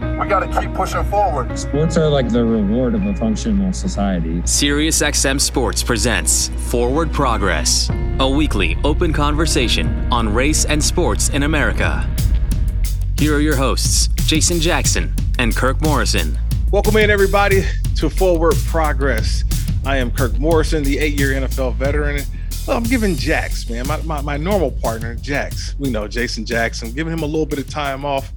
We got to keep pushing forward. Sports are like the reward of a functional society. SiriusXM Sports presents Forward Progress, a weekly open conversation on race and sports in America. Here are your hosts, Jason Jackson and Kirk Morrison. Welcome in, everybody, to Forward Progress. I am Kirk Morrison, the eight year NFL veteran. Well, I'm giving Jax, man, my, my, my normal partner, Jax. We know Jason Jackson, giving him a little bit of time off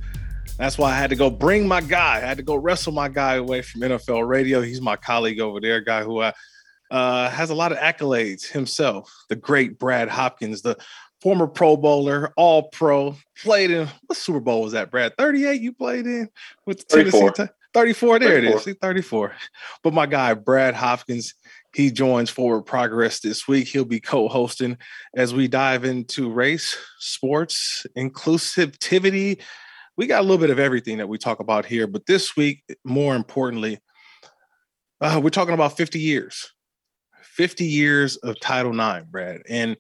that's why I had to go bring my guy. I had to go wrestle my guy away from NFL radio. He's my colleague over there, guy who uh, uh, has a lot of accolades himself. The great Brad Hopkins, the former Pro Bowler, All Pro, played in what Super Bowl was that, Brad? 38 you played in with the 34. Tennessee. 34, there 34. it is. See, 34. But my guy, Brad Hopkins, he joins Forward Progress this week. He'll be co hosting as we dive into race, sports, inclusivity, we got a little bit of everything that we talk about here, but this week, more importantly, uh, we're talking about 50 years, 50 years of Title IX, Brad. And,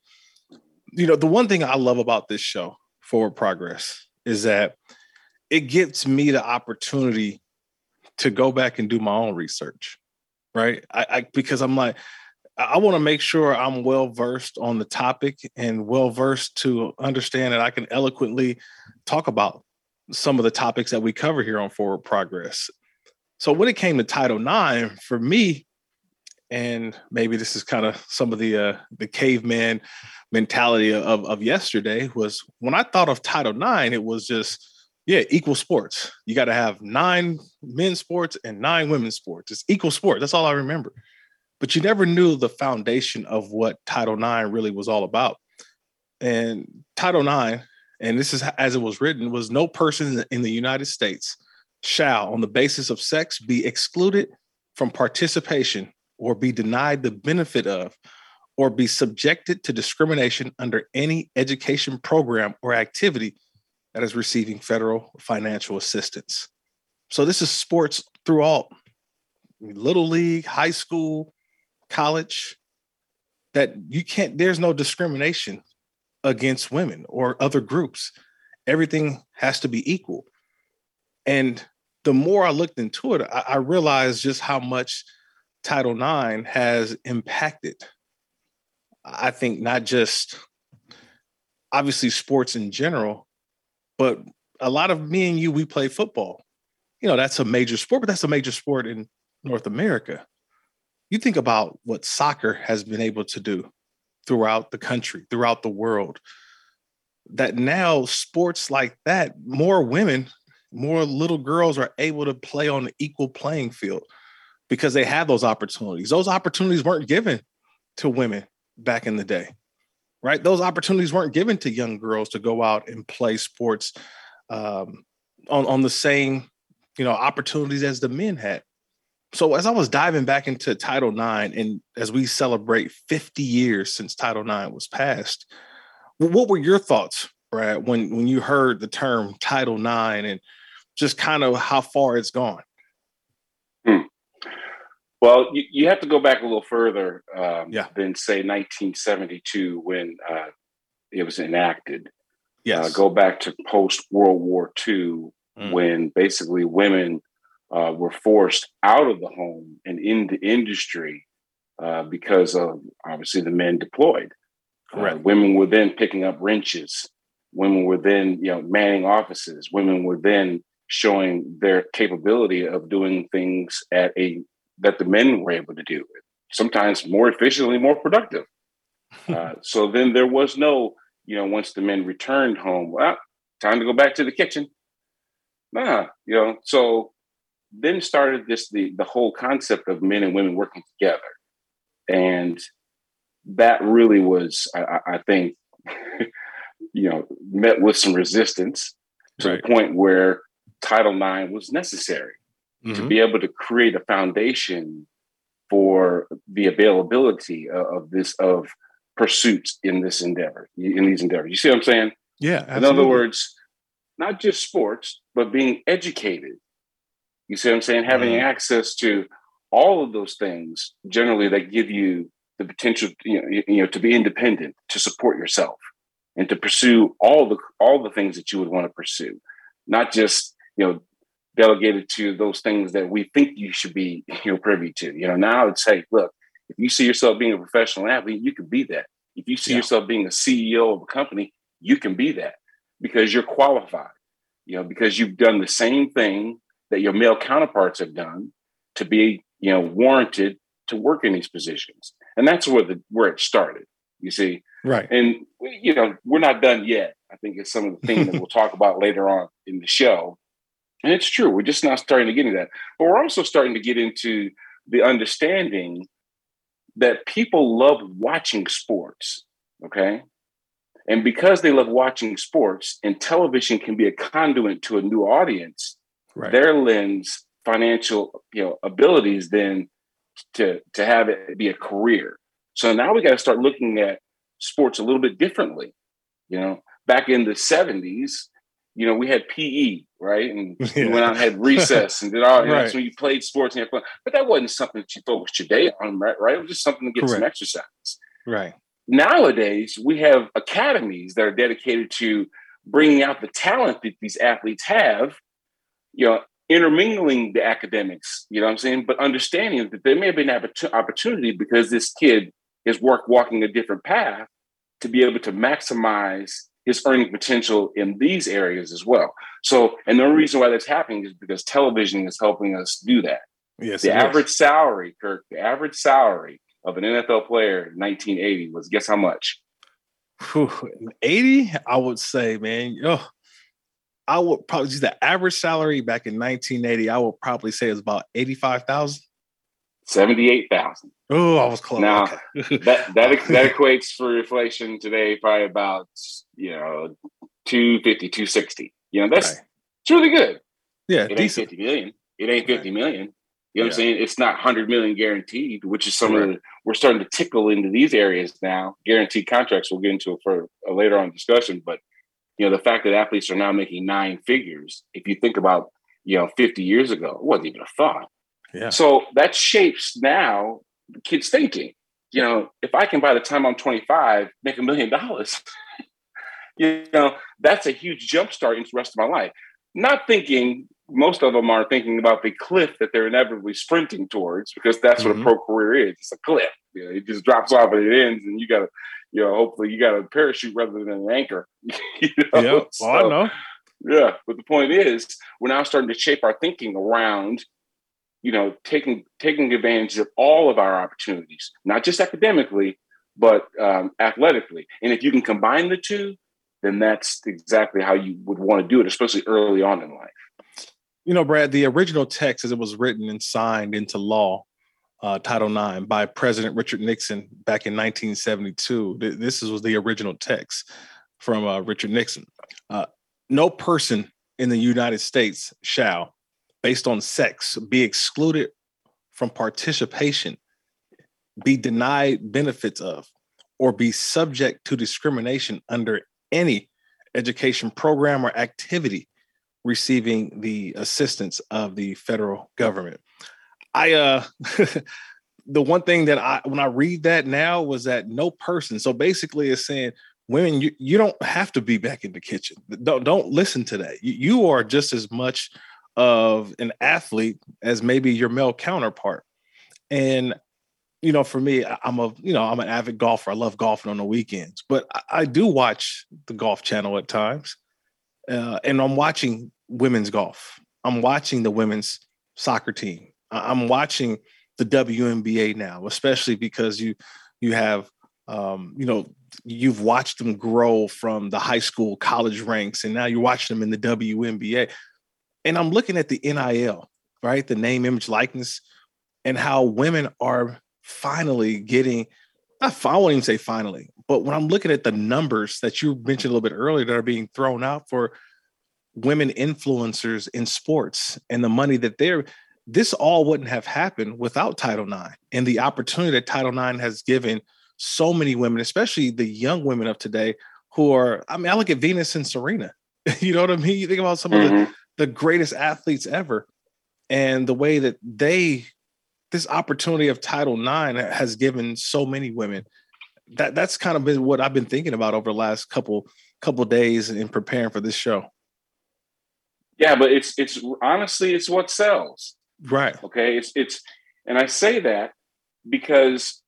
you know, the one thing I love about this show, Forward Progress, is that it gives me the opportunity to go back and do my own research, right? I, I because I'm like, I want to make sure I'm well versed on the topic and well versed to understand that I can eloquently talk about some of the topics that we cover here on Forward Progress. So when it came to Title IX, for me, and maybe this is kind of some of the uh, the caveman mentality of of yesterday was when I thought of Title IX, it was just yeah, equal sports. You got to have nine men's sports and nine women's sports. It's equal sport. That's all I remember. But you never knew the foundation of what Title IX really was all about. And Title IX and this is as it was written, was no person in the United States shall, on the basis of sex, be excluded from participation or be denied the benefit of or be subjected to discrimination under any education program or activity that is receiving federal financial assistance. So this is sports throughout little league, high school, college, that you can't, there's no discrimination against women or other groups. Everything has to be equal. And the more I looked into it, I, I realized just how much Title IX has impacted. I think not just obviously sports in general, but a lot of me and you, we play football. You know, that's a major sport, but that's a major sport in North America. You think about what soccer has been able to do throughout the country, throughout the world. That now sports like that, more women, more little girls are able to play on an equal playing field because they have those opportunities. Those opportunities weren't given to women back in the day, right? Those opportunities weren't given to young girls to go out and play sports um, on on the same, you know, opportunities as the men had so as I was diving back into Title IX, and as we celebrate 50 years since Title IX was passed, what were your thoughts, Brad, when when you heard the term Title IX and just kind of how far it's gone? Hmm. Well, you, you, have to go back a little further um, yeah. than say 1972 when uh, it was enacted. Yes. Uh, go back to post World War II mm. when basically women uh, were forced out of the home and in the industry uh, because of obviously the men deployed. Uh, women were then picking up wrenches. Women were then, you know, manning offices. Women were then showing their capability of doing things at a that the men were able to do. Sometimes more efficiently, more productive. Uh, so then there was no, you know, once the men returned home, well, time to go back to the kitchen. Nah, you know, so then started this the the whole concept of men and women working together, and that really was, I, I think, you know, met with some resistance to right. the point where Title IX was necessary mm-hmm. to be able to create a foundation for the availability of, of this of pursuits in this endeavor in these endeavors. You see what I'm saying? Yeah. Absolutely. In other words, not just sports, but being educated. You see what I'm saying? Having mm-hmm. access to all of those things generally that give you the potential, you know, you know, to be independent, to support yourself, and to pursue all the all the things that you would want to pursue, not just you know delegated to those things that we think you should be you know privy to. You know, now it's hey, look, if you see yourself being a professional athlete, you can be that. If you see yeah. yourself being a CEO of a company, you can be that because you're qualified. You know, because you've done the same thing that your male counterparts have done to be, you know, warranted to work in these positions. And that's where the where it started. You see, right? And you know, we're not done yet. I think it's some of the things that we'll talk about later on in the show. And it's true, we're just not starting to get into that. But we're also starting to get into the understanding that people love watching sports. Okay. And because they love watching sports and television can be a conduit to a new audience, right. their lens financial you know abilities then to to have it be a career. So now we got to start looking at sports a little bit differently. You know, back in the 70s, you know, we had PE, right? And yeah. we went out and had recess and did all right. Know, so you played sports and had fun. But that wasn't something that you focused your day on, right? right? It was just something to get Correct. some exercise. Right. Nowadays, we have academies that are dedicated to bringing out the talent that these athletes have, you know, intermingling the academics, you know what I'm saying? But understanding that there may have been an opportunity because this kid is work walking a different path to be able to maximize his earning potential in these areas as well. So, and the only reason why that's happening is because television is helping us do that. Yes, the average is. salary, Kirk, the average salary of an NFL player in 1980 was guess how much? Whew, 80, I would say, man. Oh, I would probably the average salary back in 1980. I would probably say it's about 85,000. 78,000. Oh, I was close. Now, okay. that, that, that equates for inflation today probably about, you know, 250, 260. You know, that's it's really good. Yeah. It decent. ain't 50 million. It ain't 50 million. You know what I'm saying? It's not 100 million guaranteed, which is some right. of the, we're starting to tickle into these areas now. Guaranteed contracts, we'll get into it for a later on discussion. But, you know, the fact that athletes are now making nine figures, if you think about, you know, 50 years ago, it wasn't even a thought. Yeah. So that shapes now kids thinking, you know, if I can by the time I'm 25 make a million dollars, you know, that's a huge jump start into the rest of my life. Not thinking most of them are thinking about the cliff that they're inevitably sprinting towards because that's mm-hmm. what a mm-hmm. pro career is. It's a cliff. You know, it just drops off and it ends, and you got to, you know, hopefully you got a parachute rather than an anchor. you know? Yeah, so, I know. Yeah, but the point is, we're now starting to shape our thinking around you know, taking taking advantage of all of our opportunities, not just academically, but um, athletically. And if you can combine the two, then that's exactly how you would want to do it, especially early on in life. You know, Brad, the original text, as it was written and signed into law, uh, Title IX, by President Richard Nixon back in 1972. This was the original text from uh, Richard Nixon. Uh, no person in the United States shall based on sex be excluded from participation, be denied benefits of, or be subject to discrimination under any education program or activity receiving the assistance of the federal government. I uh the one thing that I when I read that now was that no person. So basically it's saying women you, you don't have to be back in the kitchen. Don't don't listen to that. You, you are just as much of an athlete as maybe your male counterpart. And you know, for me, I'm a you know I'm an avid golfer. I love golfing on the weekends, but I, I do watch the Golf Channel at times, uh, and I'm watching women's golf. I'm watching the women's soccer team. I'm watching the WNBA now, especially because you you have um, you know you've watched them grow from the high school, college ranks, and now you're watching them in the WNBA. And I'm looking at the NIL, right? The name, image, likeness, and how women are finally getting, I won't even say finally, but when I'm looking at the numbers that you mentioned a little bit earlier that are being thrown out for women influencers in sports and the money that they're, this all wouldn't have happened without Title IX and the opportunity that Title IX has given so many women, especially the young women of today, who are, I mean, I look at Venus and Serena. you know what I mean? You think about some mm-hmm. of the, the greatest athletes ever and the way that they, this opportunity of Title IX has given so many women. That that's kind of been what I've been thinking about over the last couple couple days in preparing for this show. Yeah, but it's it's honestly it's what sells. Right. Okay. It's it's and I say that because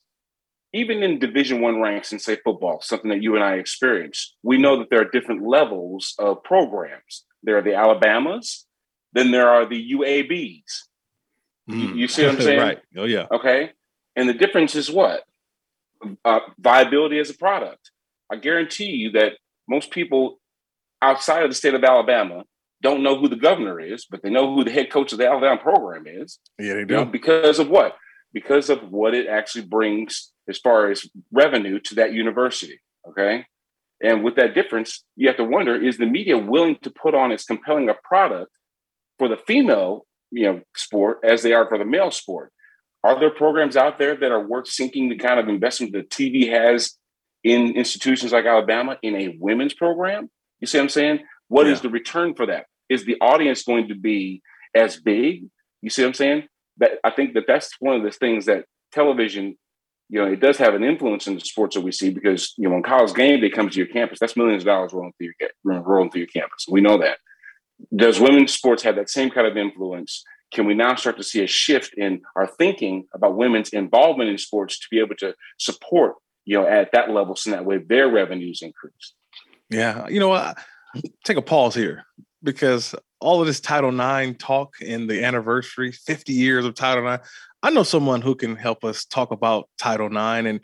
even in division one ranks in say football something that you and i experience we know that there are different levels of programs. There are the alabamas then there are the uabs mm. you, you, see what i'm saying? Right. Oh yeah. Okay? And the difference is what? Uh, viability as a product. I guarantee you that most people outside of the state of alabama don't know who the governor is but they know who the head coach of the alabama program is yeah they do you know, because of what because of what it actually brings as far as revenue to that university. Okay. And with that difference, you have to wonder is the media willing to put on as compelling a product for the female you know, sport as they are for the male sport? Are there programs out there that are worth sinking the kind of investment that TV has in institutions like Alabama in a women's program? You see what I'm saying? What yeah. is the return for that? Is the audience going to be as big? You see what I'm saying? That I think that that's one of the things that television you know, it does have an influence in the sports that we see because, you know, when college game day comes to your campus, that's millions of dollars rolling through your, rolling through your campus. We know that. Does women's sports have that same kind of influence? Can we now start to see a shift in our thinking about women's involvement in sports to be able to support, you know, at that level so that way their revenues increase? Yeah. You know what? Take a pause here because all of this Title IX talk and the anniversary, 50 years of Title IX, I know someone who can help us talk about Title IX and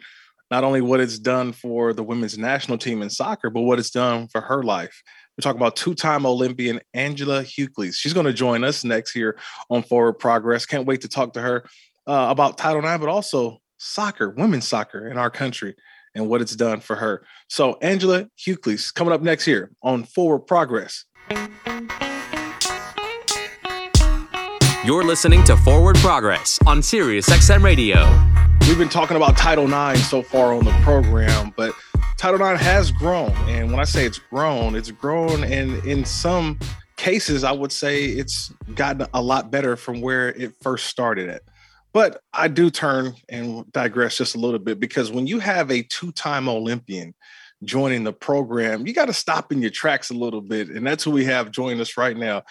not only what it's done for the women's national team in soccer, but what it's done for her life. We're talking about two-time Olympian Angela Hucles. She's going to join us next here on Forward Progress. Can't wait to talk to her uh, about Title IX, but also soccer, women's soccer in our country and what it's done for her. So Angela Hucles coming up next here on Forward Progress. You're listening to Forward Progress on Sirius XM Radio. We've been talking about Title IX so far on the program, but Title IX has grown. And when I say it's grown, it's grown. And in some cases, I would say it's gotten a lot better from where it first started at. But I do turn and digress just a little bit because when you have a two time Olympian joining the program, you got to stop in your tracks a little bit. And that's who we have joining us right now.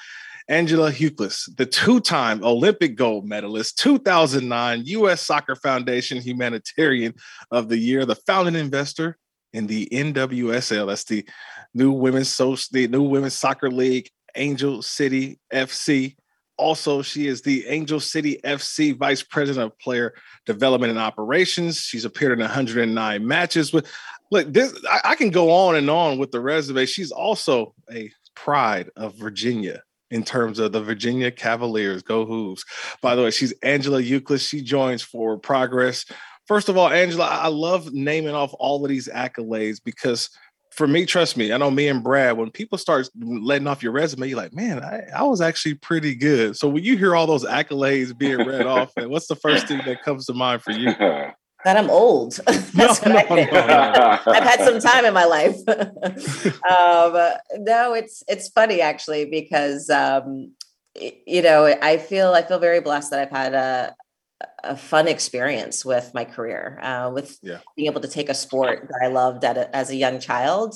Angela Hucles, the two time Olympic gold medalist, 2009 U.S. Soccer Foundation Humanitarian of the Year, the founding investor in the NWSL. That's the new women's so the new women's soccer league, Angel City FC. Also, she is the Angel City FC Vice President of Player Development and Operations. She's appeared in 109 matches. With look, this I, I can go on and on with the resume. She's also a pride of Virginia in terms of the Virginia Cavaliers. Go Hoos. By the way, she's Angela Hucles. She joins for Progress. First of all, Angela, I love naming off all of these accolades because for me, trust me, I know me and Brad, when people start letting off your resume, you're like, man, I, I was actually pretty good. So when you hear all those accolades being read off, what's the first thing that comes to mind for you? that I'm old. That's no, what no, I think. No, I've had some time in my life. um, no, it's it's funny actually because um, you know I feel I feel very blessed that I've had a a fun experience with my career, uh, with yeah. being able to take a sport that I loved a, as a young child.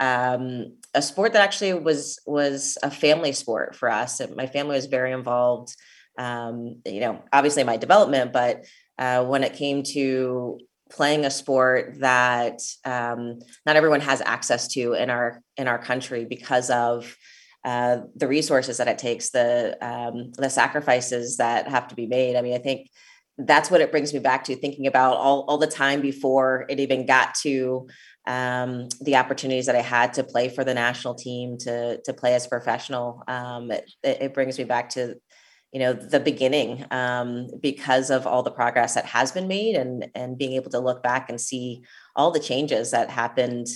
Um, a sport that actually was was a family sport for us. My family was very involved. Um, you know, obviously my development, but uh, when it came to playing a sport that um, not everyone has access to in our in our country because of uh, the resources that it takes, the um, the sacrifices that have to be made. I mean, I think that's what it brings me back to thinking about all, all the time before it even got to um, the opportunities that I had to play for the national team, to to play as a professional. Um, it, it brings me back to you know the beginning um, because of all the progress that has been made and and being able to look back and see all the changes that happened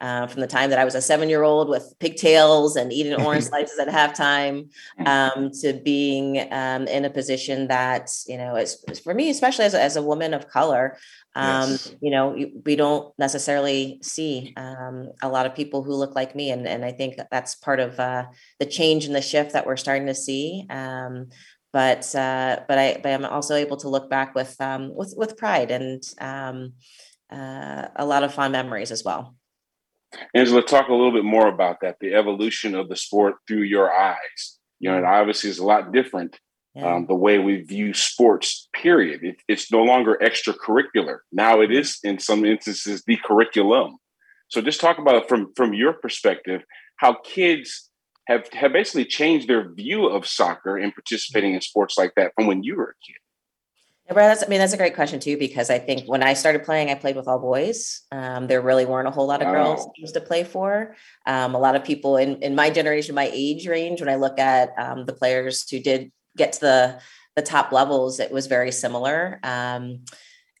uh, from the time that I was a seven year old with pigtails and eating orange slices at halftime um, to being um, in a position that, you know, is, for me, especially as a, as a woman of color, um, yes. you know, we don't necessarily see um, a lot of people who look like me. And, and I think that's part of uh, the change and the shift that we're starting to see. Um, but uh, but I but I'm also able to look back with um, with with pride and um, uh, a lot of fond memories as well. Angela, talk a little bit more about that, the evolution of the sport through your eyes. You know, it mm-hmm. obviously is a lot different yeah. um, the way we view sports, period. It, it's no longer extracurricular. Now it mm-hmm. is, in some instances, the curriculum. So just talk about from, from your perspective, how kids have, have basically changed their view of soccer and participating mm-hmm. in sports like that from when you were a kid. Brad, that's, I mean, that's a great question too, because I think when I started playing, I played with all boys. Um, there really weren't a whole lot of girls teams to play for. Um, a lot of people in, in my generation, my age range, when I look at um, the players who did get to the, the top levels, it was very similar. Um,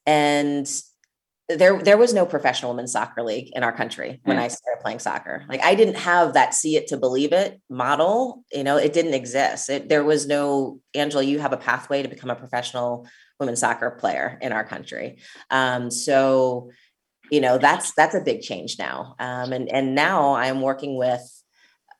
and there there was no professional women's soccer league in our country when mm. I started playing soccer. Like I didn't have that see it to believe it model. You know, it didn't exist. It, there was no Angela. You have a pathway to become a professional women's soccer player in our country. Um, so, you know, that's that's a big change now. Um, and and now I'm working with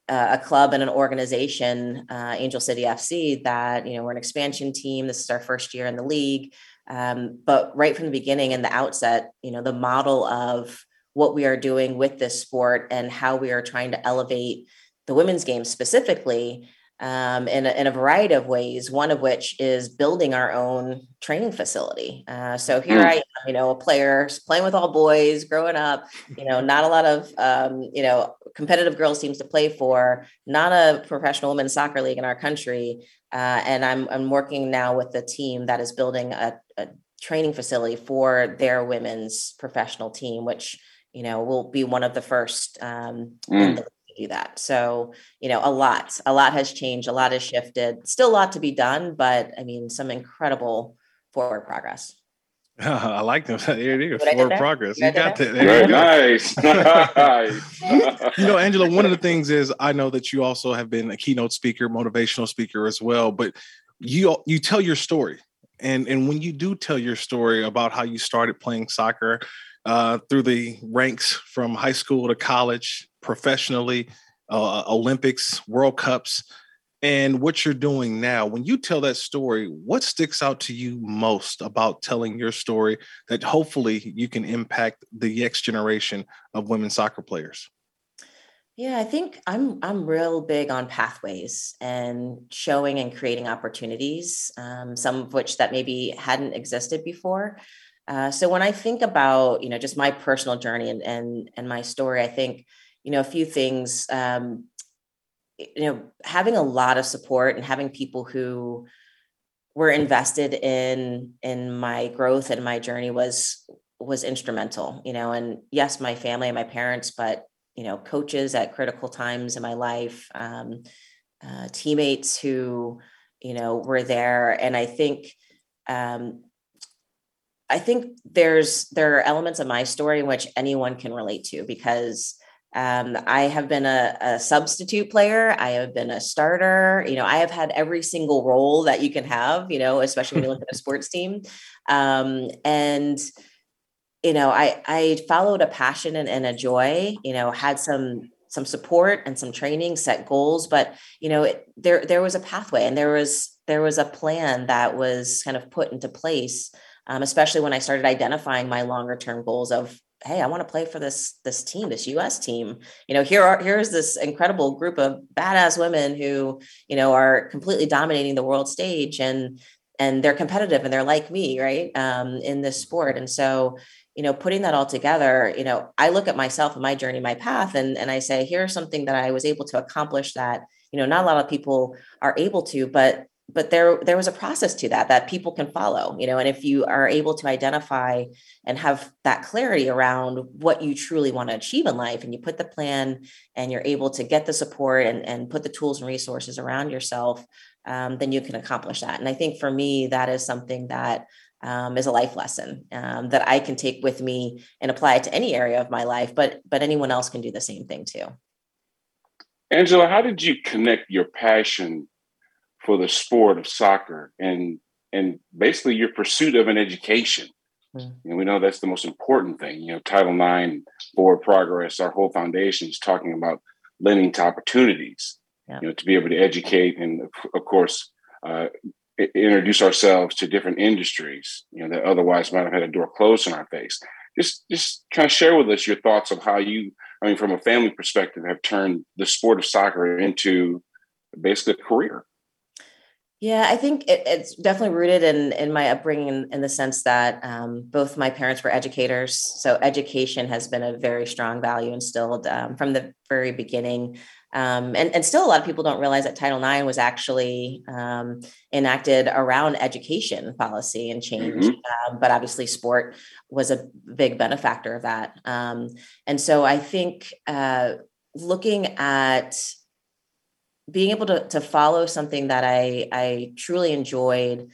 uh, a club and an organization, uh, Angel City FC, that you know we're an expansion team. This is our first year in the league, um, but right from the beginning and the outset, you know, the model of what we are doing with this sport and how we are trying to elevate the women's game specifically um, in, a, in a variety of ways, one of which is building our own training facility. Uh, so here mm. I am, you know, a player playing with all boys, growing up, you know, not a lot of, um, you know, competitive girls teams to play for, not a professional women's soccer league in our country. Uh, and I'm, I'm working now with the team that is building a, a training facility for their women's professional team, which, you know, will be one of the first um, mm do that. So, you know, a lot, a lot has changed, a lot has shifted. Still a lot to be done, but I mean, some incredible forward progress. I like them. There it is. Forward progress. You got that. Very nice. you know, Angela, one of the things is I know that you also have been a keynote speaker, motivational speaker as well, but you you tell your story. And and when you do tell your story about how you started playing soccer uh, through the ranks from high school to college, professionally, uh, Olympics, World Cups, and what you're doing now. When you tell that story, what sticks out to you most about telling your story that hopefully you can impact the next generation of women soccer players? Yeah, I think I'm I'm real big on pathways and showing and creating opportunities, um, some of which that maybe hadn't existed before. Uh, so when I think about you know just my personal journey and and and my story, I think you know a few things um, you know having a lot of support and having people who were invested in in my growth and my journey was was instrumental you know and yes my family and my parents but you know coaches at critical times in my life um, uh, teammates who you know were there. And i think um, i think there's there are elements of my story in which anyone can relate to because um, I have been a, a, substitute player. I have been a starter. You know, I have had every single role that you can have, you know, especially when you look at a sports team. Um, and, you know, I, I followed a passion and, and a joy, you know, had some some support and some training, set goals, but you know, it, there there was a pathway and there was there was a plan that was kind of put into place, um, especially when I started identifying my longer term goals of hey i want to play for this this team this us team. You know here are here's this incredible group of badass women who you know are completely dominating the world stage and and they're competitive and they're like me right um, in this sport. And so you know putting that all together you know i look at myself and my journey my path and and i say here's something that i was able to accomplish that you know not a lot of people are able to but but there there was a process to that that people can follow you know and if you are able to identify and have that clarity around what you truly want to achieve in life and you put the plan and you're able to get the support and, and put the tools and resources around yourself um, then you can accomplish that and i think for me that is something that um, is a life lesson um, that I can take with me and apply it to any area of my life. But but anyone else can do the same thing too. Angela, how did you connect your passion for the sport of soccer and and basically your pursuit of an education? Mm. And we know that's the most important thing. You know, Title IX, forward progress, our whole foundation is talking about lending to opportunities. Yeah. You know, to be able to educate and, of course, uh, introduce ourselves to different industries, you know, that otherwise might have had a door closed in our face. Just, just kind of share with us your thoughts of how you, I mean, from a family perspective, have turned the sport of soccer into basically a career. Yeah, I think it, it's definitely rooted in in my upbringing in, in the sense that um, both my parents were educators, so education has been a very strong value instilled um, from the very beginning. Um, and, and still, a lot of people don't realize that Title IX was actually um, enacted around education policy and change. Mm-hmm. Um, but obviously, sport was a big benefactor of that. Um, and so, I think uh, looking at being able to, to follow something that I, I truly enjoyed,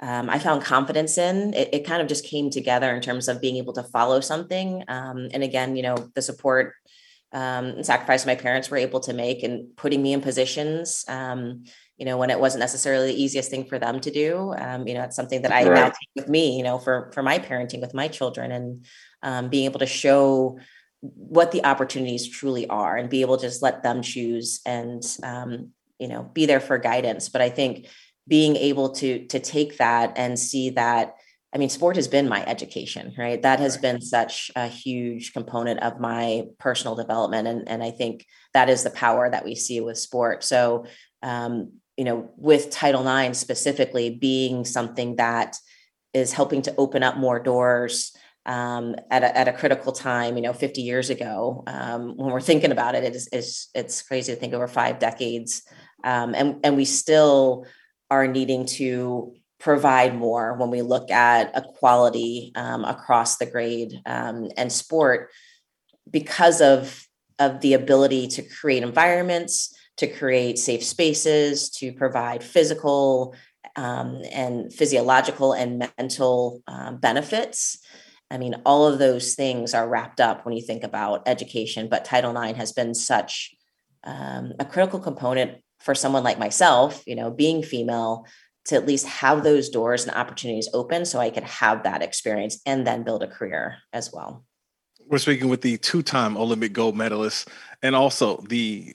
um, I found confidence in. It, it, kind of just came together in terms of being able to follow something. Um, and again, you know, the support um, and sacrifice my parents were able to make and putting me in positions, um, you know, when it wasn't necessarily the easiest thing for them to do. Um, you know, it's something that I right. now take with me, you know, for for my parenting with my children and um, being able to show what the opportunities truly are and be able to just let them choose and um, you know be there for guidance. But I think being able to to take that and see that I mean, sport has been my education, right? That has right. been such a huge component of my personal development. And, and I think that is the power that we see with sport. So, um, you know, with Title IX specifically being something that is helping to open up more doors um, at, a, at a critical time, you know, 50 years ago, um, when we're thinking about it, it is, it's, it's crazy to think over five decades. Um, and, and we still are needing to provide more when we look at equality um, across the grade um, and sport because of of the ability to create environments to create safe spaces to provide physical um, and physiological and mental um, benefits i mean all of those things are wrapped up when you think about education but title ix has been such um, a critical component for someone like myself you know being female to at least have those doors and opportunities open so I could have that experience and then build a career as well. We're speaking with the two time Olympic gold medalist and also the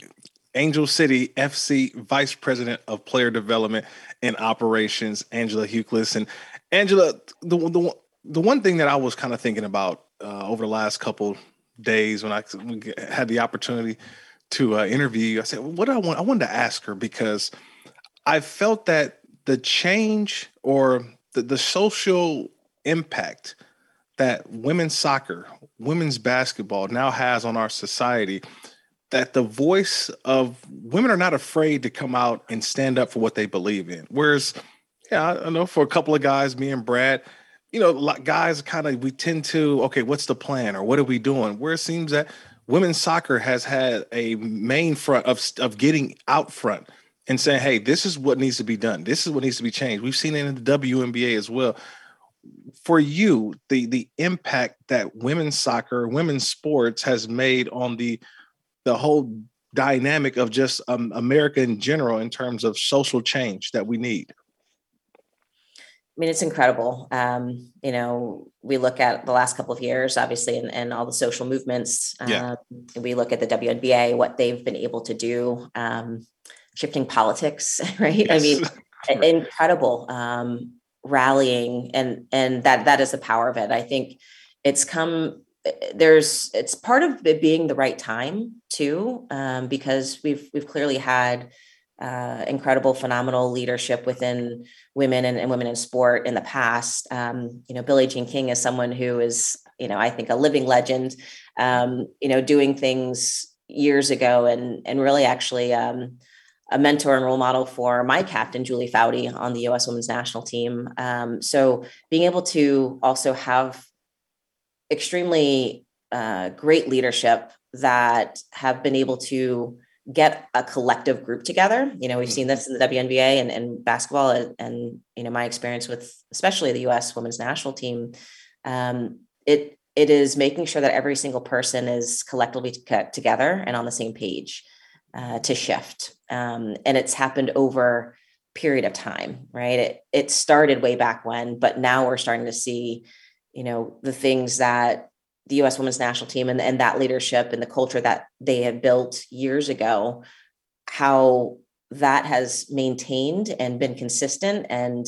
Angel City FC Vice President of Player Development and Operations, Angela Hucles. And Angela, the, the, the one thing that I was kind of thinking about uh, over the last couple days when I had the opportunity to uh, interview I said, what do I want? I wanted to ask her because I felt that the change or the, the social impact that women's soccer, women's basketball now has on our society, that the voice of women are not afraid to come out and stand up for what they believe in. Whereas, yeah, I know for a couple of guys, me and Brad, you know, guys kind of we tend to, okay, what's the plan or what are we doing? Where it seems that women's soccer has had a main front of of getting out front and saying, hey, this is what needs to be done. This is what needs to be changed. We've seen it in the WNBA as well. For you, the the impact that women's soccer, women's sports has made on the the whole dynamic of just um, America in general in terms of social change that we need. I mean, it's incredible. Um, you know, we look at the last couple of years, obviously, and, and all the social movements. Yeah. Um, we look at the WNBA, what they've been able to do. Um, shifting politics, right? Yes. I mean, incredible um, rallying, and and that that is the power of it. I think it's come. There's it's part of it being the right time too, um, because we've we've clearly had uh, incredible, phenomenal leadership within women and, and, women in sport in the past. Um, you know, Billie Jean King is someone who is, you know, I think a living legend. Um, you know, doing things years ago and and really actually um, a mentor and role model for my captain, Julie Foudy, on the US women's national team. Um, so being able to also have extremely uh, great leadership that have been able to get a collective group together. You know, we've seen this in the WNBA and, and basketball, and, and, you know, my experience with especially the U.S. Women's National Team. Um, it it is making sure that every single person is collectively together and on the same page uh, to shift, um, and it's happened over period of time, right? It it started way back when, but now we're starting to see, you know, the things that the U.S. Women's National Team and, and that leadership and the culture that they had built years ago, how that has maintained and been consistent and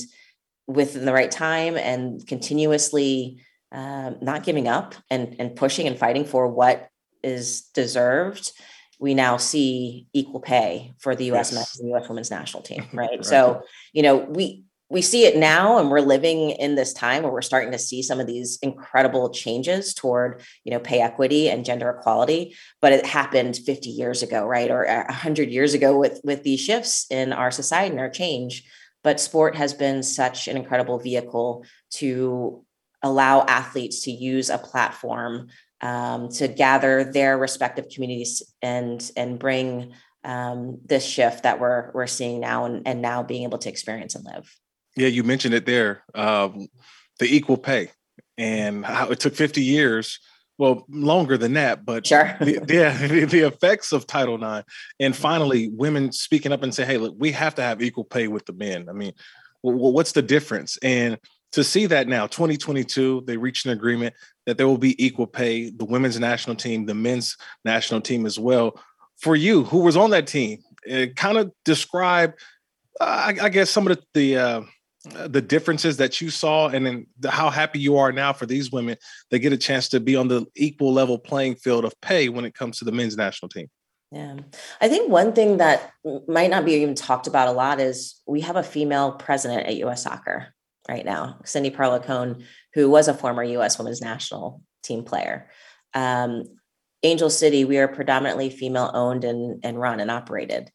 within the right time and continuously um, not giving up and, and pushing and fighting for what is deserved we now see equal pay for the U.S. Yes. men's and U.S. women's national team, right? right? So, you know, we we see it now, and we're living in this time where we're starting to see some of these incredible changes toward, you know, pay equity and gender equality. But it happened 50 years ago, right, or 100 years ago with with these shifts in our society and our change. But sport has been such an incredible vehicle to allow athletes to use a platform um, to gather their respective communities and and bring um, this shift that we're we're seeing now and, and now being able to experience and live. Yeah, you mentioned it there, um, the equal pay, and how it took 50 years. Well, longer than that, but sure. the, yeah, the, the, effects of Title IX, and finally, women speaking up and say, "Hey, look, we have to have equal pay with the men." I mean, well, what's the difference? And to see that now 2022 they reached an agreement that there will be equal pay the women's national team the men's national team as well for you who was on that team kind of describe uh, I, I, guess some of the the, uh, the differences that you saw and then the, how happy you are now for these women that get a chance to be on the equal level playing field of pay when it comes to the men's national team yeah. I think one thing that might not be even talked about a lot is we have a female president at US Soccer right now, Cindy Parlow who was a former U.S. women's national team player. Um, Angel City, we are predominantly female owned and, and run and operated.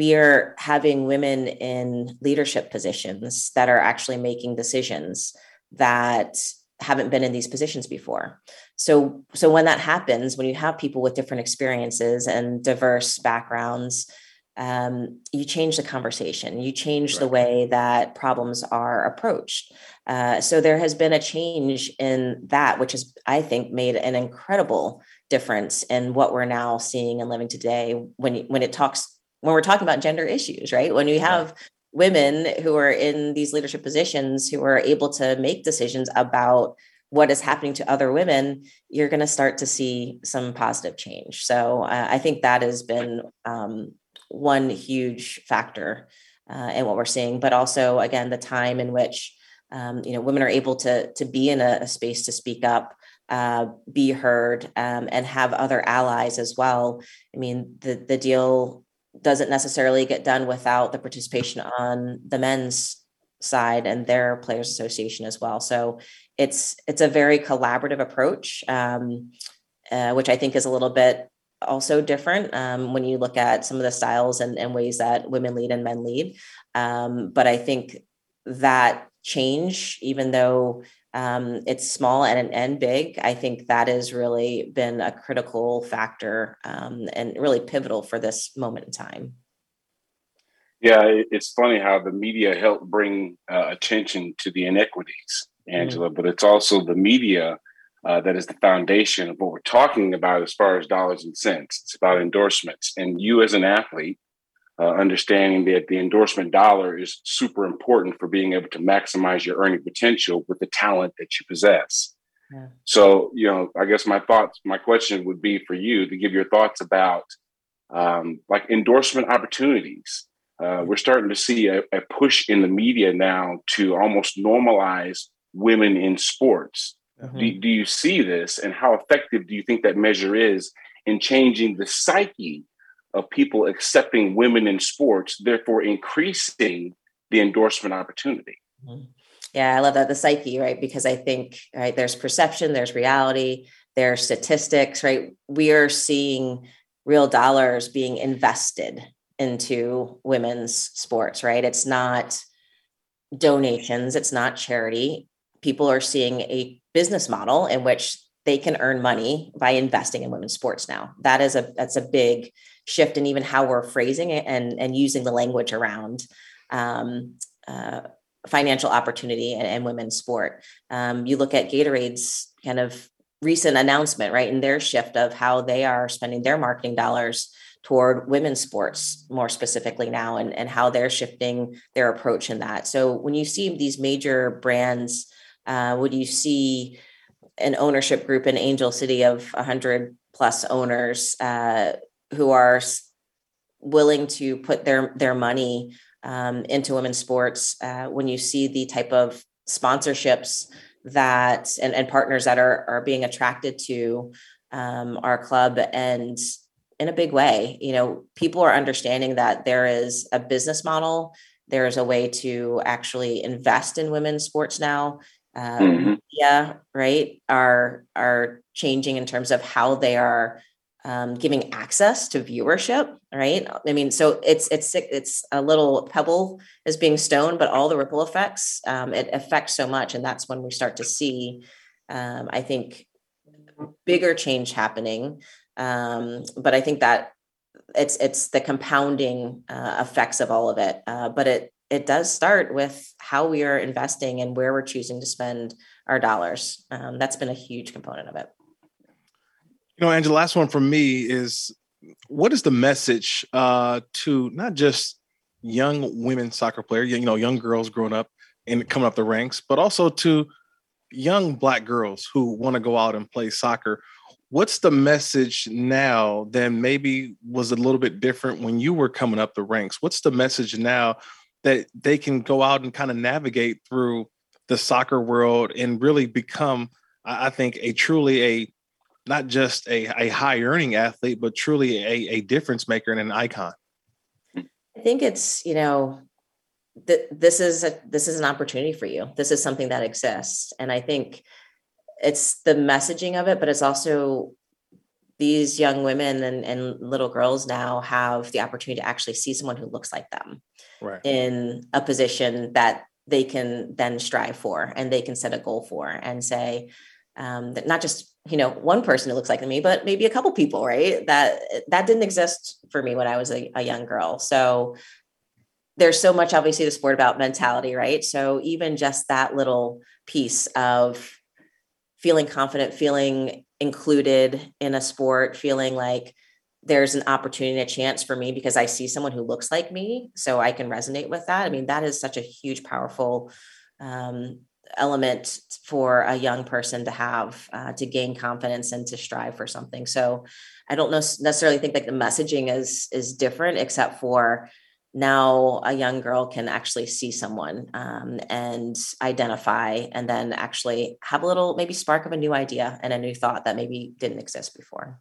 We are having women in leadership positions that are actually making decisions that haven't been in these positions before. So, so when that happens, when you have people with different experiences and diverse backgrounds, um, you change the conversation, you change right. the way that problems are approached. Uh, so there has been a change in that, which has, I think, made an incredible difference in what we're now seeing and living today. When when it talks when we're talking about gender issues, right? When you have women who are in these leadership positions who are able to make decisions about what is happening to other women, you're going to start to see some positive change. So uh, I think that has been um, one huge factor uh, in what we're seeing, but also again the time in which um, you know women are able to to be in a, a space to speak up, uh, be heard, um, and have other allies as well. I mean, the the deal doesn't necessarily get done without the participation on the men's side and their players association as well so it's it's a very collaborative approach um, uh, which i think is a little bit also different um, when you look at some of the styles and, and ways that women lead and men lead. Um, but I think that change, even though um, it's small and, and big, I think that has really been a critical factor um, and really pivotal for this moment in time. Yeah, it's funny how the media helped bring uh, attention to the inequities, Angela, mm-hmm. but it's also the media uh, that is the foundation of what we're talking about as far as dollars and cents. It's about endorsements. And you, as an athlete, uh, understanding that the endorsement dollar is super important for being able to maximize your earning potential with the talent that you possess. Yeah. So, you know, I guess my thoughts, my question would be for you to give your thoughts about um, like endorsement opportunities. Uh, we're starting to see a, a push in the media now to almost normalize women in sports. Mm-hmm. Do, do you see this and how effective do you think that measure is in changing the psyche of people accepting women in sports, therefore increasing the endorsement opportunity? Mm-hmm. Yeah, I love that the psyche, right? Because I think right there's perception, there's reality, there's statistics, right? We are seeing real dollars being invested into women's sports, right? It's not donations, it's not charity. People are seeing a business model in which they can earn money by investing in women's sports now. That is a that's a big shift in even how we're phrasing it and and using the language around um, uh, financial opportunity and, and women's sport. Um, you look at Gatorade's kind of recent announcement, right, in their shift of how they are spending their marketing dollars toward women's sports more specifically now and, and how they're shifting their approach in that. So when you see these major brands, uh, would you see an ownership group in Angel City of 100 plus owners uh, who are willing to put their their money um, into women's sports. Uh, when you see the type of sponsorships that and, and partners that are are being attracted to um, our club and in a big way, you know, people are understanding that there is a business model. There is a way to actually invest in women's sports now um, mm-hmm. yeah right are are changing in terms of how they are um, giving access to viewership right i mean so it's it's it's a little pebble is being stoned, but all the ripple effects um, it affects so much and that's when we start to see um, i think bigger change happening um, but i think that it's it's the compounding uh, effects of all of it uh, but it it does start with how we are investing and where we're choosing to spend our dollars. Um, that's been a huge component of it. You know, Angela, last one from me is what is the message uh, to not just young women soccer players, you know, young girls growing up and coming up the ranks, but also to young black girls who want to go out and play soccer. What's the message now than maybe was a little bit different when you were coming up the ranks? What's the message now that they can go out and kind of navigate through the soccer world and really become, I think, a truly a not just a, a high earning athlete, but truly a, a difference maker and an icon. I think it's, you know, th- this is a this is an opportunity for you. This is something that exists. And I think it's the messaging of it, but it's also these young women and, and little girls now have the opportunity to actually see someone who looks like them right. in a position that they can then strive for and they can set a goal for and say um, that not just you know one person who looks like me but maybe a couple people right? That that didn't exist for me when i was a, a young girl. So there's so much obviously the sport about mentality right? So even just that little piece of feeling confident feeling included in a sport feeling like there's an opportunity a chance for me because I see someone who looks like me, so I can resonate with that. I mean, that is such a huge, powerful um, element for a young person to have uh, to gain confidence and to strive for something. So, I don't necessarily think that the messaging is is different, except for now a young girl can actually see someone um, and identify, and then actually have a little maybe spark of a new idea and a new thought that maybe didn't exist before.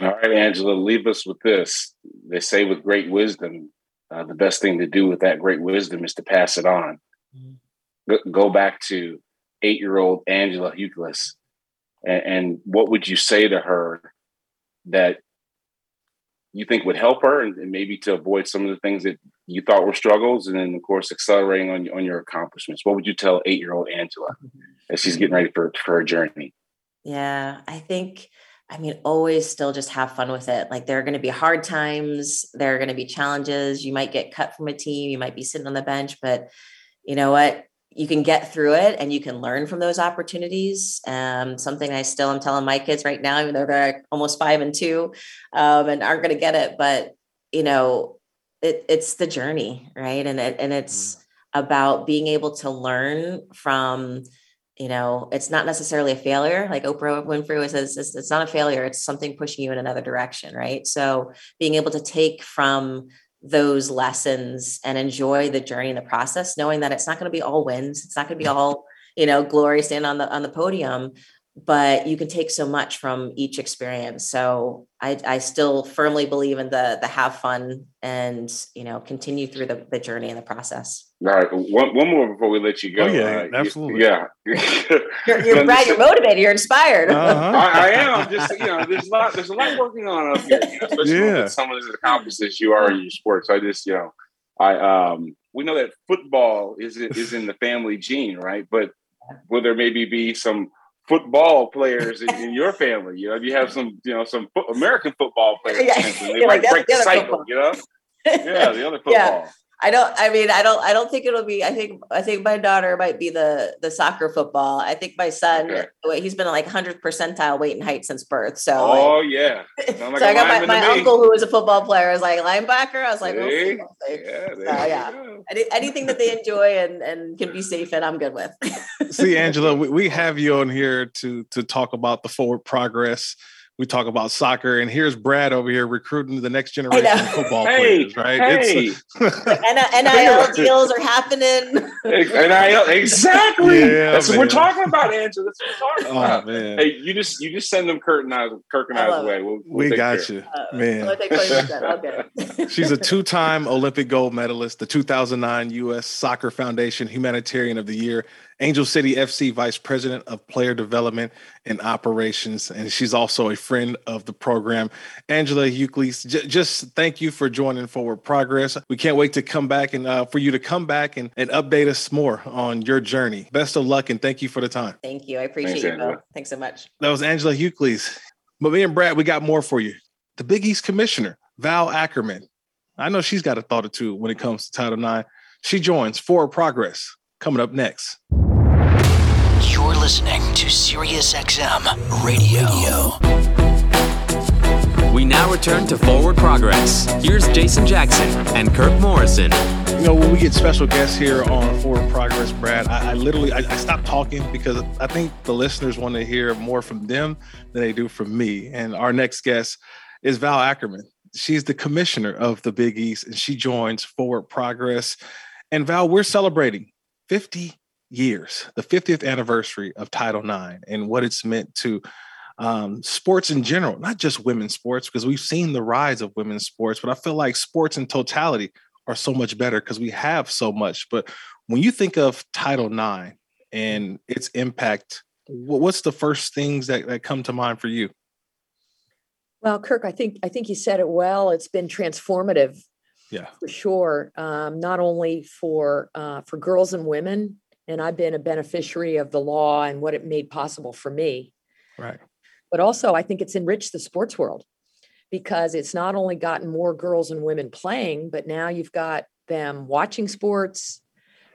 All right, Angela, leave us with this. They say with great wisdom, uh, the best thing to do with that great wisdom is to pass it on. Mm-hmm. Go back to eight year old Angela Hucles, and, and, what would you say to her that you think would help her and, and, maybe to avoid some of the things that you thought were struggles and then of course accelerating on, on your accomplishments what would you tell eight year old angela as she's getting ready for, for her journey yeah i think I mean, always still just have fun with it. Like there are going to be hard times, there are going to be challenges. You might get cut from a team, you might be sitting on the bench, but you know what? You can get through it and you can learn from those opportunities. Um, something I still am telling my kids right now, even though they're almost five and two um, and aren't going to get it, but you know, it, it's the journey, right? And it, and it's mm. about being able to learn from you know it's not necessarily a failure like oprah winfrey says it's, it's not a failure it's something pushing you in another direction right so being able to take from those lessons and enjoy the journey and the process knowing that it's not going to be all wins it's not going to be all you know glory stand on the on the podium but you can take so much from each experience. So i i still firmly believe in the the have fun and you know continue through the, the journey and the process. All right. One, one more before we let you go. Oh, yeah uh, absolutely. yeah. You're, you're right you're motivated you're inspired. Uh-huh. I, I, am. I'm just you know there's a lot there's a lot working on up here you know, especially yeah. with some of the accomplishments you are in your sports. So i just you know i um we know that football is is in the family gene right? But will there maybe be some football players in, in, your family. You know, you have some, you know, some fo- American football players. Yeah. They You're might like, break the "That's the other cycle. football." You know, yeah, the other football. Yeah. I don't. I mean, I don't. I don't think it'll be. I think. I think my daughter might be the the soccer football. I think my son. Okay. He's been like hundred percentile weight and height since birth. So. Oh like- yeah. Like so I got my, my uncle who was a football player. was like linebacker. I was like, we'll see, See? we'll see. Yeah, So, yeah. Any, anything that they enjoy and and can be safe in, I'm good with. See, Angela, we, we have you on here to to talk about the forward progress. We talk about soccer, and here's Brad over here recruiting the next generation of football Hey, players. Right? hey. It's NIL deals are happening. And I exactly. Yeah, That's what we're talking about, Angela. That's what we're talking oh about. man, Hey, you just you just send them Kirk and I, Kirk and I I's love way. We'll, we'll we got care. you, Uh, man. only take 20%. Okay. She's a two-time Olympic gold medalist, the 2009 U.S. Soccer Foundation Humanitarian of the Year, Angel City FC Vice President of Player Development and Operations, and she's also a friend of the program. Angela Hucles, j- just thank you for joining Forward Progress. We can't wait to come back and uh, for you to come back and, and update us more on your journey. Best of luck and thank you for the time. Thank you. I appreciate Thanks, you Angela. both. Thanks so much. That was Angela Hucles. But me and Brad, we got more for you. The Big East Commissioner, Val Ackerman. I know she's got a thought or two when it comes to Title IX. She joins Forward Progress coming up next. You're listening to SiriusXM Radio. We now return to Forward Progress. Here's Jason Jackson and Kirk Morrison. You know, when we get special guests here on Forward Progress, Brad, I, I literally I, I stopped talking because I think the listeners want to hear more from them than they do from me. And our next guest is Val Ackerman. She's the commissioner of the Big East, and she joins Forward Progress. And Val, we're celebrating 50 years, the 50th anniversary of Title IX, and what it's meant to um, sports in general, not just women's sports, because we've seen the rise of women's sports, but I feel like sports in totality are so much better because we have so much. But when you think of Title IX and its impact, what's the first things that, that come to mind for you? Well, Kirk, I think I think you said it well. It's been transformative Yeah. for sure, um, not only for uh, for girls and women, and I've been a beneficiary of the law and what it made possible for me, Right. but also I think it's enriched the sports world because it's not only gotten more girls and women playing, but now you've got them watching sports,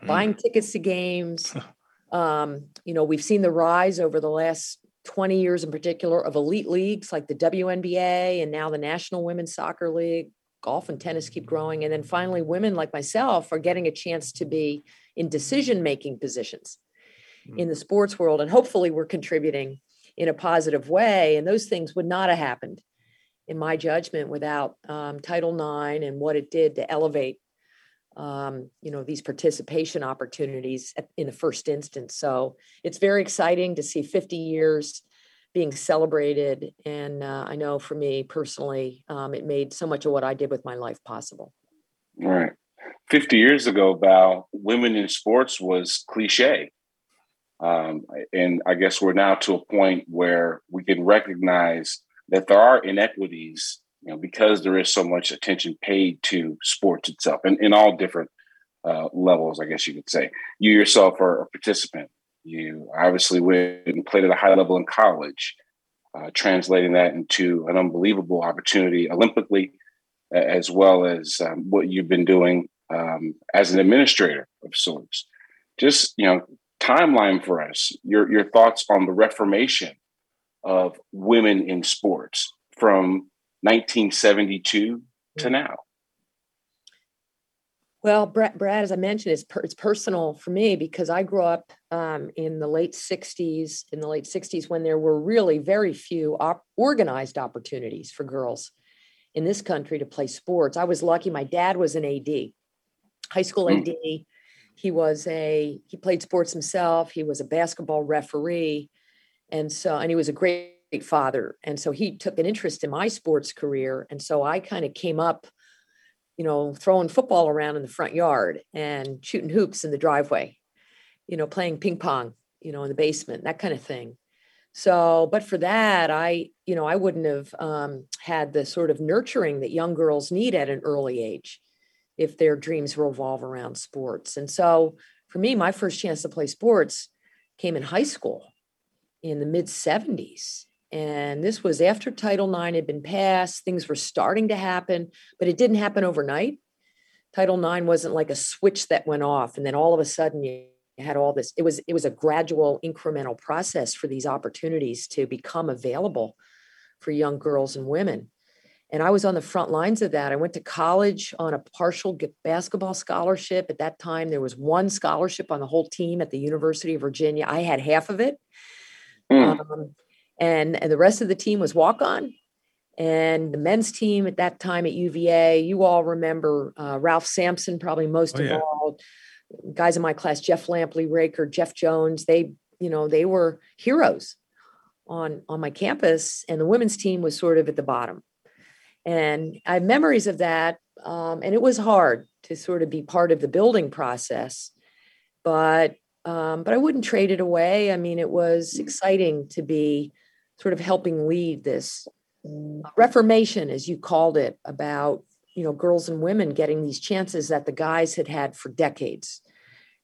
Mm. buying tickets to games. um, you know, we've seen the rise over the last 20 years in particular of elite leagues like the WNBA and now the National Women's Soccer League. Golf and tennis keep growing. And then finally, women like myself are getting a chance to be in decision making positions in the sports world. And hopefully, we're contributing in a positive way. And those things would not have happened, in my judgment, without um, Title IX and what it did to elevate um, you know these participation opportunities in the first instance so it's very exciting to see 50 years being celebrated and uh, i know for me personally um, it made so much of what i did with my life possible Right. 50 years ago, Val, women in sports was cliche. Um, and I guess we're now to a point where we can recognize that there are inequities, you know, because there is so much attention paid to sports itself and in all different uh, levels, I guess you could say. You yourself are a participant. You obviously went and played at a high level in college, uh, translating that into an unbelievable opportunity Olympically, as well as um, what you've been doing um, as an administrator of sorts. Just you know, timeline for us. Your your thoughts on the reformation of women in sports from 1972 to now. Well, Brad, Brad as I mentioned, it's, per, it's personal for me because I grew up um, in the late 60s, in the late 60s when there were really very few op- organized opportunities for girls in this country to play sports. I was lucky. My dad was an AD, high school Mm. AD. He was a, he played sports himself. He was a basketball referee. And so, and he was a great father. And so he took an interest in my sports career. And so I kind of came up you know, throwing football around in the front yard and shooting hoops in the driveway, you know, playing ping pong, you know, in the basement, that kind of thing. So, but for that, I, you know, I wouldn't have um, had the sort of nurturing that young girls need at an early age if their dreams revolve around sports. And so for me, my first chance to play sports came in high school. in the mid 70s. And this was after Title IX had been passed. Things were starting to happen, but it didn't happen overnight. Title IX wasn't like a switch that went off, and then all of a sudden you had all this. It was it was a gradual, incremental process for these opportunities to become available for young girls and women. And I was on the front lines of that. I went to college on a partial basketball scholarship. At that time, there was one scholarship on the whole team at the University of Virginia. I had half of it. Mm. Um, and, and the rest of the team was walk on. And the men's team at that time at UVA, you all remember uh, Ralph Sampson, probably most oh, of yeah. all. Guys in my class, Jeff Lamp Lee Raker, Jeff Jones, they, you know, they were heroes on on my campus, and the women's team was sort of at the bottom. And I have memories of that, um, and it was hard to sort of be part of the building process, but um, but I wouldn't trade it away. I mean, it was exciting to be sort of helping lead this reformation, as you called it, about you know girls and women getting these chances that the guys had had for decades.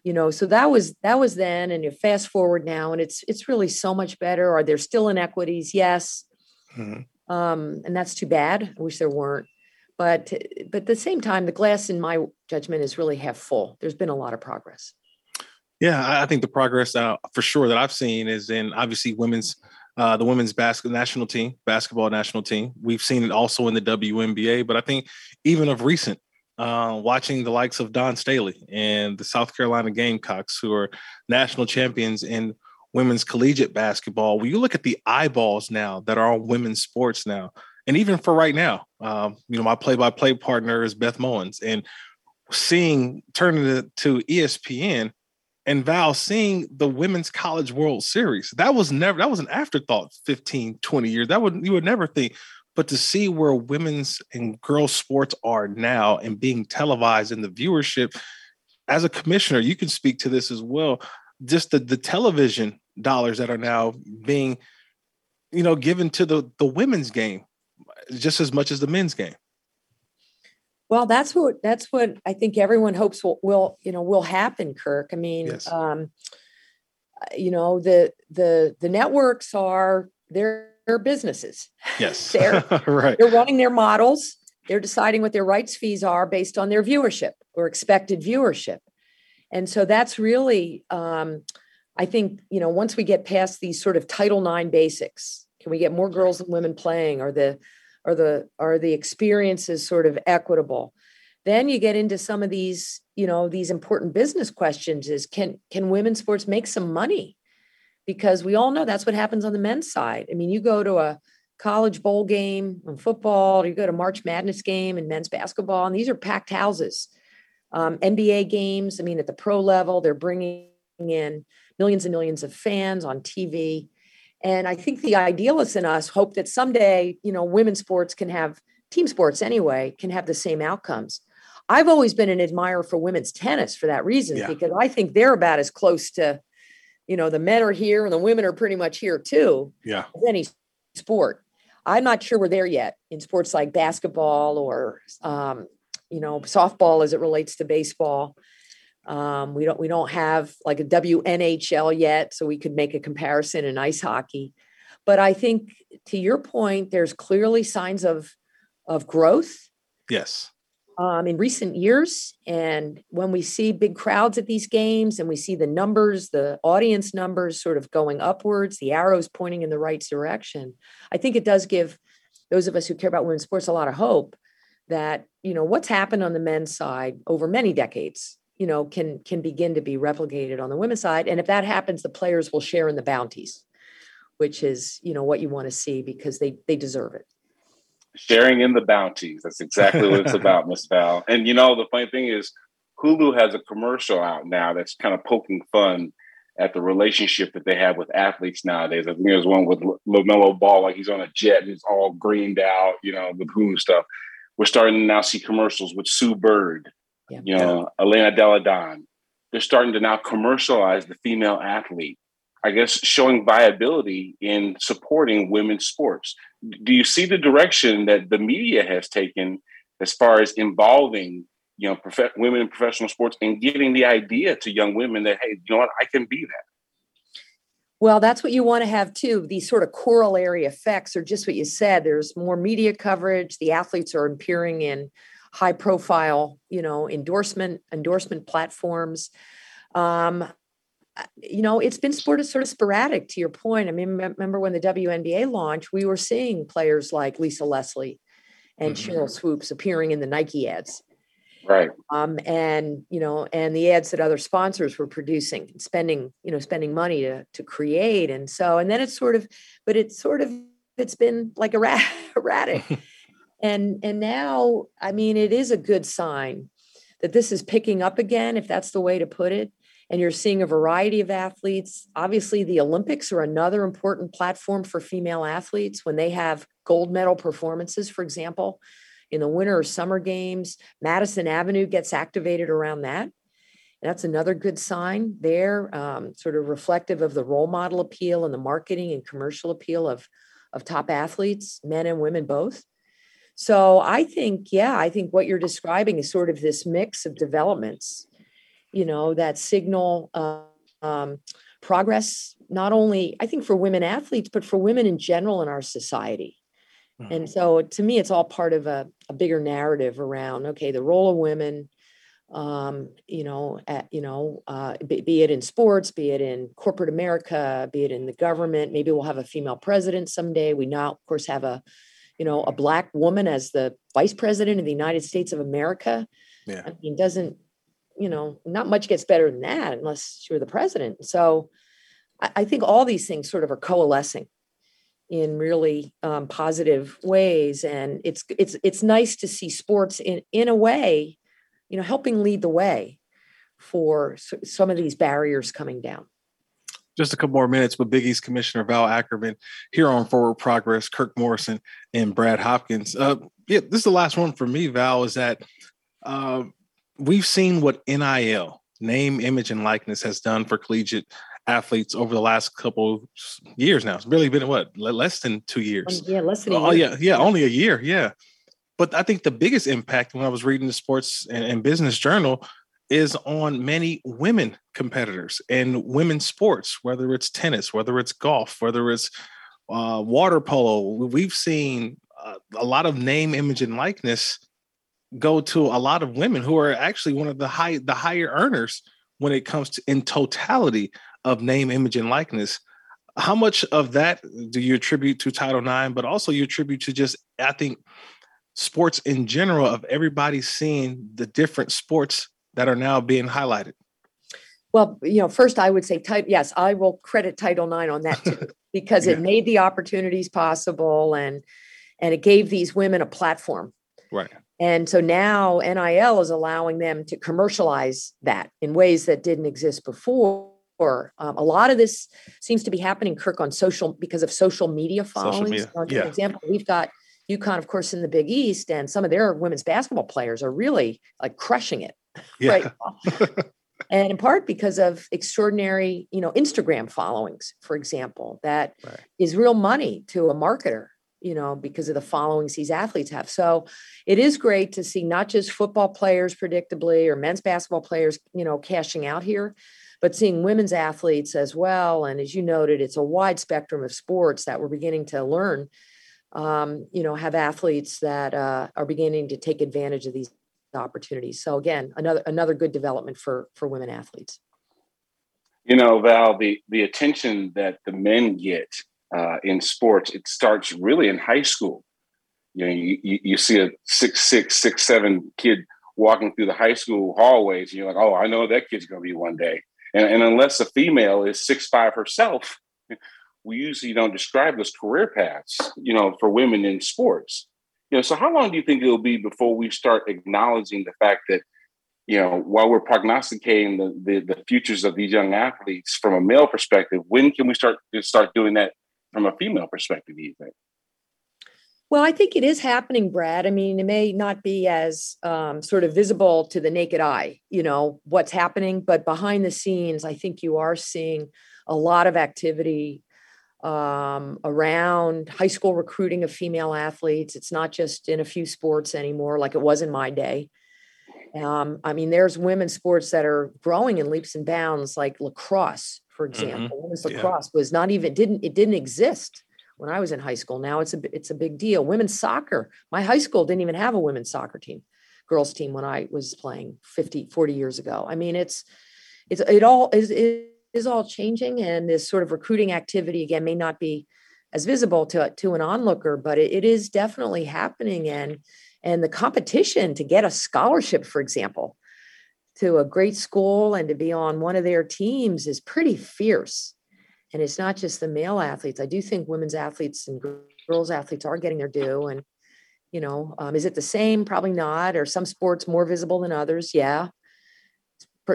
You know, so that was that was then, and you fast forward now, and it's it's really so much better. Are there still inequities? Yes, mm-hmm. Um, and that's too bad. I wish there weren't. But but at the same time, the glass, in my judgment, is really half full. There's been a lot of progress. Yeah, I think the progress uh, for sure that I've seen is in obviously women's uh, the women's basketball national team, basketball national team. We've seen it also in the WNBA, but I think even of recent, uh, watching the likes of Dawn Staley and the South Carolina Gamecocks, who are national champions in women's collegiate basketball. When you look at the eyeballs now that are on women's sports now, and even for right now, um, you know, my play-by-play partner is Beth Mowins, and seeing turning it to ESPN and Val seeing the women's college world series that was never that was an afterthought 15 20 years that would you would never think but to see where women's and girls sports are now and being televised in the viewership as a commissioner you can speak to this as well just the, the television dollars that are now being you know given to the the women's game just as much as the men's game well, that's what that's what I think everyone hopes will, will you know will happen, Kirk. I mean, yes. um, you know the the the networks are they're businesses. Yes, they're right. They're running their models. They're deciding what their rights fees are based on their viewership or expected viewership, and so that's really, um, I think, you know, once we get past these sort of Title IX basics, can we get more girls and women playing? Or the are the are the experiences sort of equitable? Then you get into some of these you know these important business questions is can can women's sports make some money? Because we all know that's what happens on the men's side. I mean you go to a college bowl game in football you go to march madness game in men's basketball and these are packed houses um, nba games i mean at the pro level they're bringing in millions and millions of fans on tv and I think the idealists in us hope that someday, you know, women's sports can have team sports anyway, can have the same outcomes. I've always been an admirer for women's tennis for that reason, yeah. because I think they're about as close to, you know, the men are here and the women are pretty much here too. Yeah. Any sport. I'm not sure we're there yet in sports like basketball or, um, you know, softball as it relates to baseball. Um, we don't we don't have like a WNHL yet, so we could make a comparison in ice hockey. But I think to your point, there's clearly signs of of growth. Yes. Um, in recent years, and when we see big crowds at these games, and we see the numbers, the audience numbers, sort of going upwards, the arrows pointing in the right direction, I think it does give those of us who care about women's sports a lot of hope that you know what's happened on the men's side over many decades you know can can begin to be replicated on the women's side and if that happens the players will share in the bounties which is you know what you want to see because they they deserve it sharing in the bounties that's exactly what it's about miss val and you know the funny thing is hulu has a commercial out now that's kind of poking fun at the relationship that they have with athletes nowadays. I think there's one with LaMelo Ball, like he's on a jet and it's all greened out, you know, with Hulu stuff. We're starting to now see commercials with Sue Bird yeah. You know, Elena Delle Donne. They're starting to now commercialize the female athlete. I guess showing viability in supporting women's sports. Do you see the direction that the media has taken as far as involving, you know, prof- women in professional sports and giving the idea to young women that hey, you know what, I can be that. Well, that's what you want to have too. These sort of corollary effects are just what you said. There's more media coverage. The athletes are appearing in high profile, you know, endorsement endorsement platforms. Um, you know, it's been sort of sort of sporadic. To your point, I mean, remember when the WNBA launched, we were seeing players like Lisa Leslie and mm-hmm. Sheryl Swoopes appearing in the Nike ads right. Um, and you know and the ads that other sponsors were producing spending you know spending money to to create. And so and then it's sort of but it's sort of it's been like erratic. And and now i mean it is a good sign that this is picking up again if that's the way to put it. And you're seeing a variety of athletes. Obviously the olympics are another important platform for female athletes when they have gold medal performances for example in the winter or summer games. Madison Avenue gets activated around that. That's another good sign there, um, sort of reflective of the role model appeal and the marketing and commercial appeal of, of top athletes, men and women both. So I think, yeah, I think what you're describing is sort of this mix of developments, you know, that signal uh, um, progress, not only, I think, for women athletes, but for women in general in our society. And mm-hmm. so to me, it's all part of a, a bigger narrative around, okay, the role of women, um, you know, at, you know, uh, be, be, it in sports, be it in corporate America, be it in the government. Maybe we'll have a female president someday. We now, of course, have a, you know, a black woman as the vice president of the United States of America. Yeah. I mean, doesn't, you know, not much gets better than that unless you're the president. So I, I think all these things sort of are coalescing in really um, positive ways and it's it's it's nice to see sports in in a way you know helping lead the way for some of these barriers coming down just a couple more minutes with Big East Commissioner Val Ackerman here on Forward Progress, Kirk Morrison and Brad Hopkins. Uh, yeah, this is the last one for me, Val, is that uh, we've seen what NIL, name, image, and likeness has done for collegiate athletes over the last couple years now. It's really been what less than two years. Yeah, less than. oh yeah, yeah, only a year. Yeah, but I think the biggest impact when I was reading the Sports and, and Business Journal is on many women competitors and women's sports, whether it's tennis, whether it's golf, whether it's uh, water polo. We've seen uh, a lot of name, image, and likeness go to a lot of women who are actually one of the high the higher earners when it comes to in totality of name, image, and likeness. How much of that do you attribute to Title IX, but also you attribute to just, I think, sports in general, of everybody seeing the different sports that are now being highlighted? Well, you know, first I would say, yes, I will credit Title IX on that too, because yeah. it made the opportunities possible and and it gave these women a platform. Right. And so now NIL is allowing them to commercialize that in ways that didn't exist before um, a lot of this seems to be happening, Kirk, on social because of social media followings. Social media. Yeah. For example, we've got UConn, of course, in the Big East, and some of their women's basketball players are really like crushing it. Yeah. Right. and in part because of extraordinary, you know, Instagram followings, for example, that right. is real money to a marketer you know, because of the followings these athletes have. So it is great to see not just football players predictably or men's basketball players, you know, cashing out here, but seeing women's athletes as well. And as you noted, it's a wide spectrum of sports that we're beginning to learn. Um, you know, have athletes that uh, are beginning to take advantage of these opportunities. So again, another another good development for for women athletes. You know, Val, the the attention that the men get uh, in sports, it starts really in high school. You know, you, you see a six, six, six, seven kid walking through the high school hallways, and you're like, oh, I know that kid's going to be one day. And, and unless a female is six five herself, we usually don't describe those career paths, you know, for women in sports. You know, so how long do you think it'll be before we start acknowledging the fact that, you know, while we're prognosticating the, the, the futures of these young athletes from a male perspective, when can we start to start doing that from a female perspective? Do you think? Well, I think it is happening, Brad. I mean, it may not be as um, sort of visible to the naked eye, you know, what's happening, but behind the scenes, I think you are seeing a lot of activity um, around high school recruiting of female athletes. It's not just in a few sports anymore, like it was in my day. Um, I mean, there's women's sports that are growing in leaps and bounds, like lacrosse, for Mm-hmm. example. Women's lacrosse was not even didn't it didn't exist when I was in high school. Now it's a it's a big deal. Women's soccer. My high school didn't even have a women's soccer team, girls team when I was playing 50, 40 years ago. I mean, it's it's it all is it is all changing, and this sort of recruiting activity again may not be as visible to to an onlooker, but it, it is definitely happening. And and the competition to get a scholarship, for example, to a great school and to be on one of their teams is pretty fierce. And it's not just the male athletes. I do think women's athletes and girls athletes are getting their due. And you know, um, is it the same? Probably not. Or some sports more visible than others? Yeah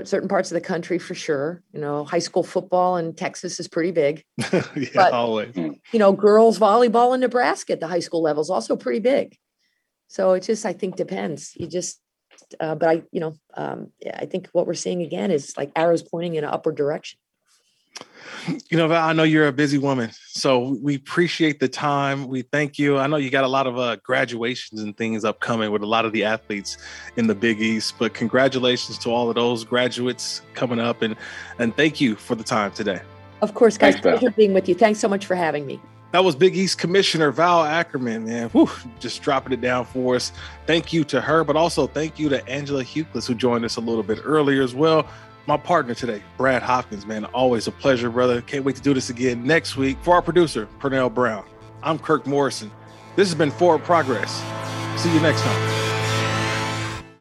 certain parts of the country for sure. You know, high school football in Texas is pretty big. yeah, But- always. You know, girls volleyball in Nebraska at the high school level is also pretty big. So it just, I think, depends. You just, uh, but I, you know, um, yeah, I think what we're seeing again is like arrows pointing in an upward direction. You know, Val, I know you're a busy woman, so we appreciate the time. We thank you. I know you got a lot of uh, graduations and things upcoming with a lot of the athletes in the Big East, but congratulations to all of those graduates coming up, and and thank you for the time today. Of course, guys, Thanks, Val. pleasure being with you. Thanks so much for having me. That was Big East Commissioner Val Ackerman, man. Whew, just dropping it down for us. Thank you to her, but also thank you to Angela Hucles, who joined us a little bit earlier as well. My partner today, Brad Hopkins, man. Always a pleasure, brother. Can't wait to do this again next week. For our producer, Pernell Brown, I'm Kirk Morrison. This has been Forward Progress. See you next time.